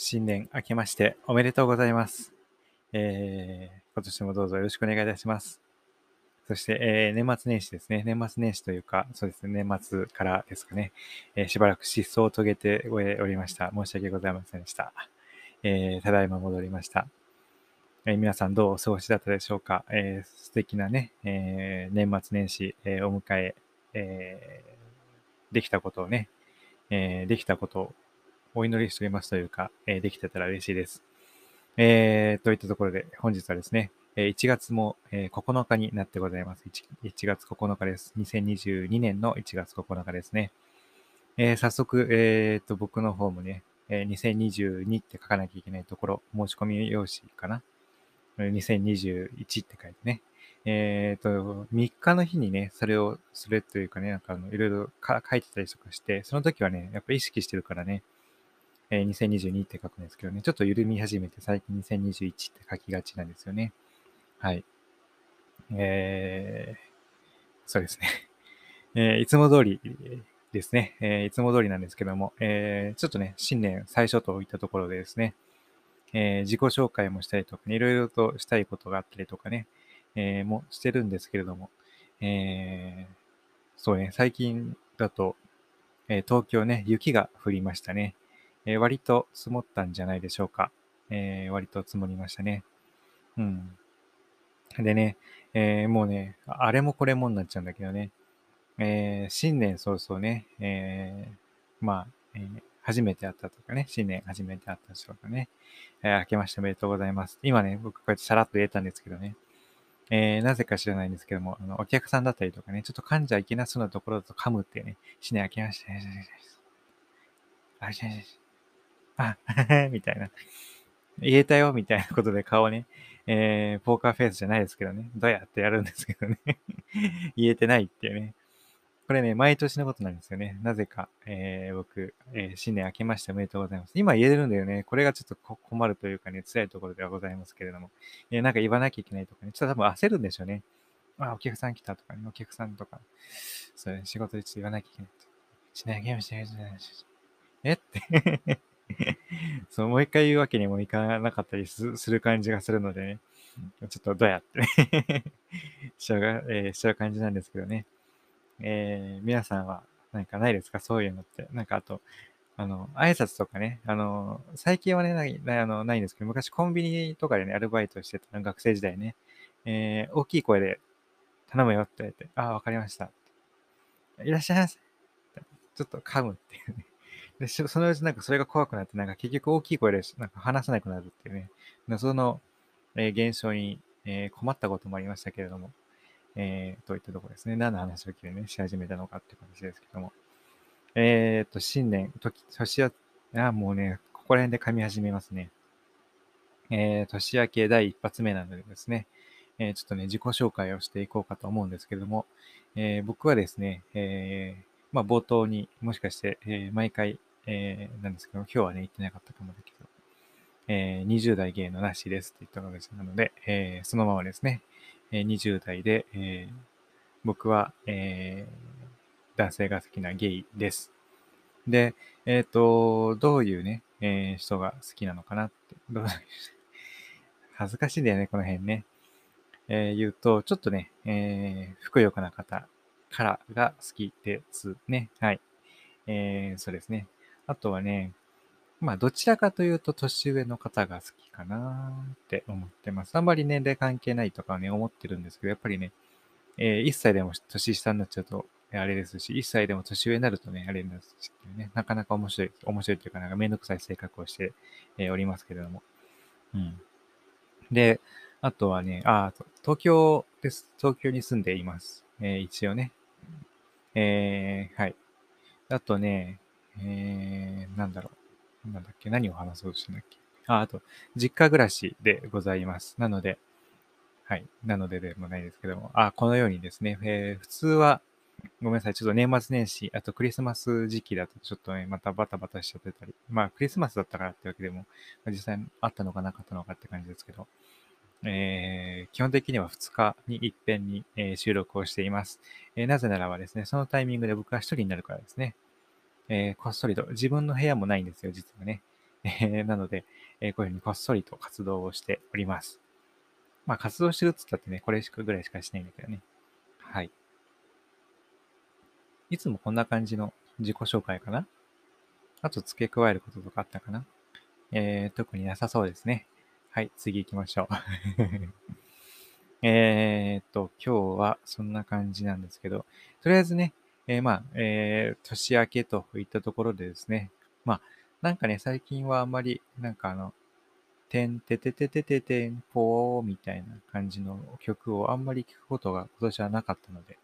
新年明けましておめでとうございます。えー、今年もどうぞよろしくお願いいたします。そして、えー、年末年始ですね。年末年始というか、そうですね、年末からですかね、えー、しばらく失踪を遂げておりました。申し訳ございませんでした。え、ただいま戻りました。え皆さんどうお過ごしだったでしょうか、え素敵なね、え年末年始、えお迎ええできたことをね、えできたことをお祈りしておりますというか、えできてたら嬉しいです。えー、といったところで、本日はですね、1月も9日になってございます。1, 1月9日です。2022年の1月9日ですね。えー、早速、えー、と、僕の方もね、2022って書かなきゃいけないところ、申し込み用紙かな。2021って書いてね。えっ、ー、と、3日の日にね、それをするというかね、なんかあの、いろいろ書いてたりとかして、その時はね、やっぱ意識してるからね、えー、2022って書くんですけどね、ちょっと緩み始めて最近2021って書きがちなんですよね。はい。えー、そうですね。えー、いつも通りですね、えー、いつも通りなんですけども、えー、ちょっとね、新年最初といったところでですね、えー、自己紹介もしたりとか、ね、いろいろとしたいことがあったりとかね、えー、もしてるんですけれども、えー、そうね、最近だと、えー、東京ね、雪が降りましたね。えー、割と積もったんじゃないでしょうか。えー、割と積もりましたね。うん。でね、えー、もうね、あれもこれもになっちゃうんだけどね、えー、新年早々ね、えー、まあ、え、初めて会ったとかね、新年初めて会った人かね、えー、明けましておめでとうございます。今ね、僕こうやってさらっと言えたんですけどね、え、なぜか知らないんですけども、あの、お客さんだったりとかね、ちょっと噛んじゃいけなそうなところだと噛むってね、新年明けまして、あ、しあ、あ みたいな。言えたよ、みたいなことで顔ね、えー、ポーカーフェイスじゃないですけどね、どうやってやるんですけどね 言えてないっていうね。これね、毎年のことなんですよね。なぜか、えー、僕、えー、新年明けましておめでとうございます。今言えるんだよね。これがちょっと困るというかね、辛いところではございますけれども。えー、なんか言わなきゃいけないとかね、ちょっと多分焦るんでしょうね。あ、お客さん来たとかね、お客さんとか、そういう、仕事でちょっと言わなきゃいけないと。しないゲームしてえって そう、もう一回言うわけにもいかなかったりする感じがするのでね、ちょっとどうやって しちゃう、えー、しちゃう感じなんですけどね。えー、皆さんは何かないですか？そういうのって。なんかあと、あの、挨拶とかね、あの、最近はね、ない、あのないんですけど、昔コンビニとかでね、アルバイトしてた学生時代ね、えー、大きい声で頼むよって言われて、ああ、わかりました。いらっしゃいませ。ちょっと噛むっていうね。で、そのうちなんかそれが怖くなって、なんか結局大きい声でなんか話せなくなるっていうね、その、えー、現象に、えー、困ったこともありましたけれども、えー、といったところですね。何の話を聞いてね、し始めたのかっていう感じですけども。えっ、と、新年、時、年明け、あ、もうね、ここら辺で噛み始めますね。えー、年明け第一発目なのでですね、えー、ちょっとね、自己紹介をしていこうかと思うんですけれども、えー、僕はですね、えー、まあ、冒頭にもしかして、えー、毎回、えー、なんですけど、今日はね、言ってなかったかもだけど、えー、20代芸のなしですって言った形なので、えー、そのままですね、えー、20代で、えー、僕は、えー、男性が好きなゲイです。で、えっ、ー、と、どういうね、えー、人が好きなのかなって、どう恥ずかしいんだよね、この辺ね。えー、言うと、ちょっとね、えー、ふくよかな方からが好きですね。はい。えー、そうですね。あとはね、まあ、どちらかというと年上の方が好きかなって思ってます。あんまり年齢関係ないとかね、思ってるんですけど、やっぱりね、えー、1歳でも年下になっちゃうと、あれですし、1歳でも年上になるとね、あれになるし、ね、なかなか面白い、面白いというか、なんかめんどくさい性格をして、えー、おりますけれども。うん。で、あとはね、あ、東京です。東京に住んでいます。えー、一応ね。えー、はい。あとね、えー、なんだろう。なんだっけ？何を話そうとしたんだっけ？あ、あと、実家暮らしでございます。なので、はい。なのででもないですけども、あ、このようにですね、えー、普通は、ごめんなさい。ちょっと年末年始、あとクリスマス時期だとちょっとね、またバタバタしちゃってたり。まあ、クリスマスだったからってわけでも、実際あったのかなかったのかって感じですけど、えー、基本的には2日に一遍に、えー、収録をしています、えー、なぜならばですね、そのタイミングで僕が一人になるからですね。えこっそりと、自分の部屋もないんですよ、実はね。えー、なので、えー、こういうふうにこっそりと活動をしております。まあ、活動してるっつったってね、これしかぐらいしかしないんだけどね。はい。いつもこんな感じの自己紹介かな？あと付け加えることとかあったかな？えー、特になさそうですね。はい、次行きましょう。えっと、今日はそんな感じなんですけど、とりあえずね、えー、まあ、えー、年明けといったところでですね、まあ、なんかね、最近はあんまり、なんかあの、てんててててててんぽーみたいな感じの曲をあんまり聞くことが今年はなかったので、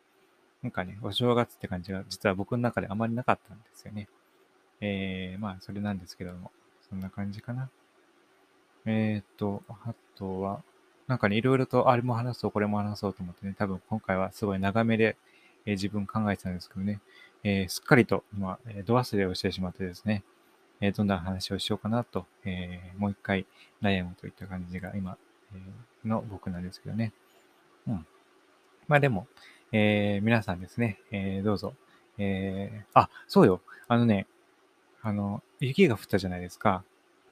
なんかね、お正月って感じが実は僕の中であまりなかったんですよね。えー、まあ、それなんですけども、そんな感じかな。えー、っと、あとは、なんかね、いろいろとあれも話そう、これも話そうと思ってね、多分今回はすごい長めで、え、自分考えてたんですけどね、え、すっかりと今、えー、ド忘れをしてしまってですね、えどんな話をしようかなと、えもう一回悩むといった感じが今、えの僕なんですけどね。うん。まあでも、え皆さんですね、えどうぞ、えーあ、そうよ。あのね、あの、雪が降ったじゃないですか。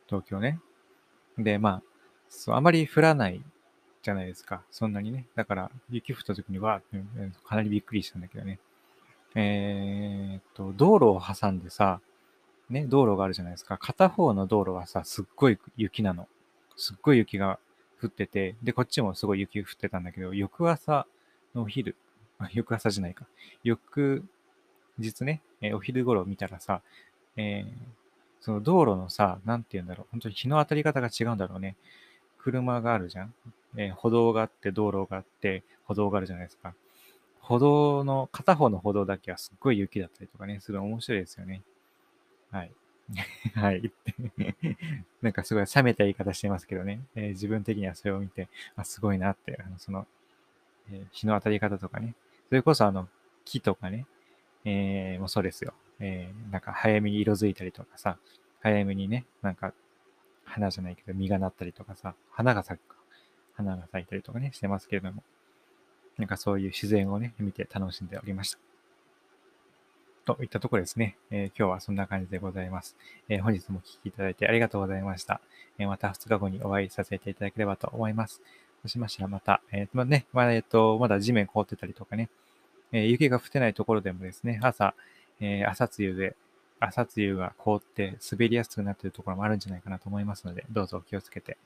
東京ね。で、まあ、そう、あまり降らないじゃないですか。そんなにね。だから、雪降った時にわーって、かなりびっくりしたんだけどね。えー、っと、道路を挟んでさ、ね、道路があるじゃないですか。片方の道路はさ、すっごい雪なの。すっごい雪が降ってて、で、こっちもすごい雪降ってたんだけど、翌朝のお昼、あ、翌朝じゃないか。翌日ね、え、お昼頃見たらさ、えー、その道路のさ、なんて言うんだろう。本当に日の当たり方が違うんだろうね。車があるじゃん。えー、歩道があって、道路があって、歩道があるじゃないですか。歩道の、片方の歩道だけはすっごい雪だったりとかね、すごい面白いですよね。はい。はい。なんかすごい冷めた言い方してますけどね。えー、自分的にはそれを見て、あ、すごいなって、あのその、えー、日の当たり方とかね。それこそあの、木とかね、えー、もそうですよ。えー、なんか早めに色づいたりとかさ、早めにね、なんか、花じゃないけど、実がなったりとかさ、花が咲く。花が咲いたりとかね、してますけれども、なんかそういう自然をね、見て楽しんでおりました。といったところですね。えー、今日はそんな感じでございます。えー、本日もお聴きいただいてありがとうございました。えー、また2日後にお会いさせていただければと思います。そうしましたらまた、えー、まね、まあ、えっ、と、まだ地面凍ってたりとかね、え雪が降ってないところでもですね、朝、え朝露で、朝露が凍って滑りやすくなっているところもあるんじゃないかなと思いますので、どうぞお気をつけて、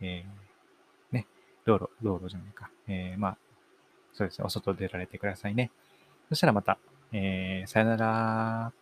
えね、道路、道路じゃないか、えまあ、そうですね、お外出られてくださいね。そしたらまた、えー、さよなら。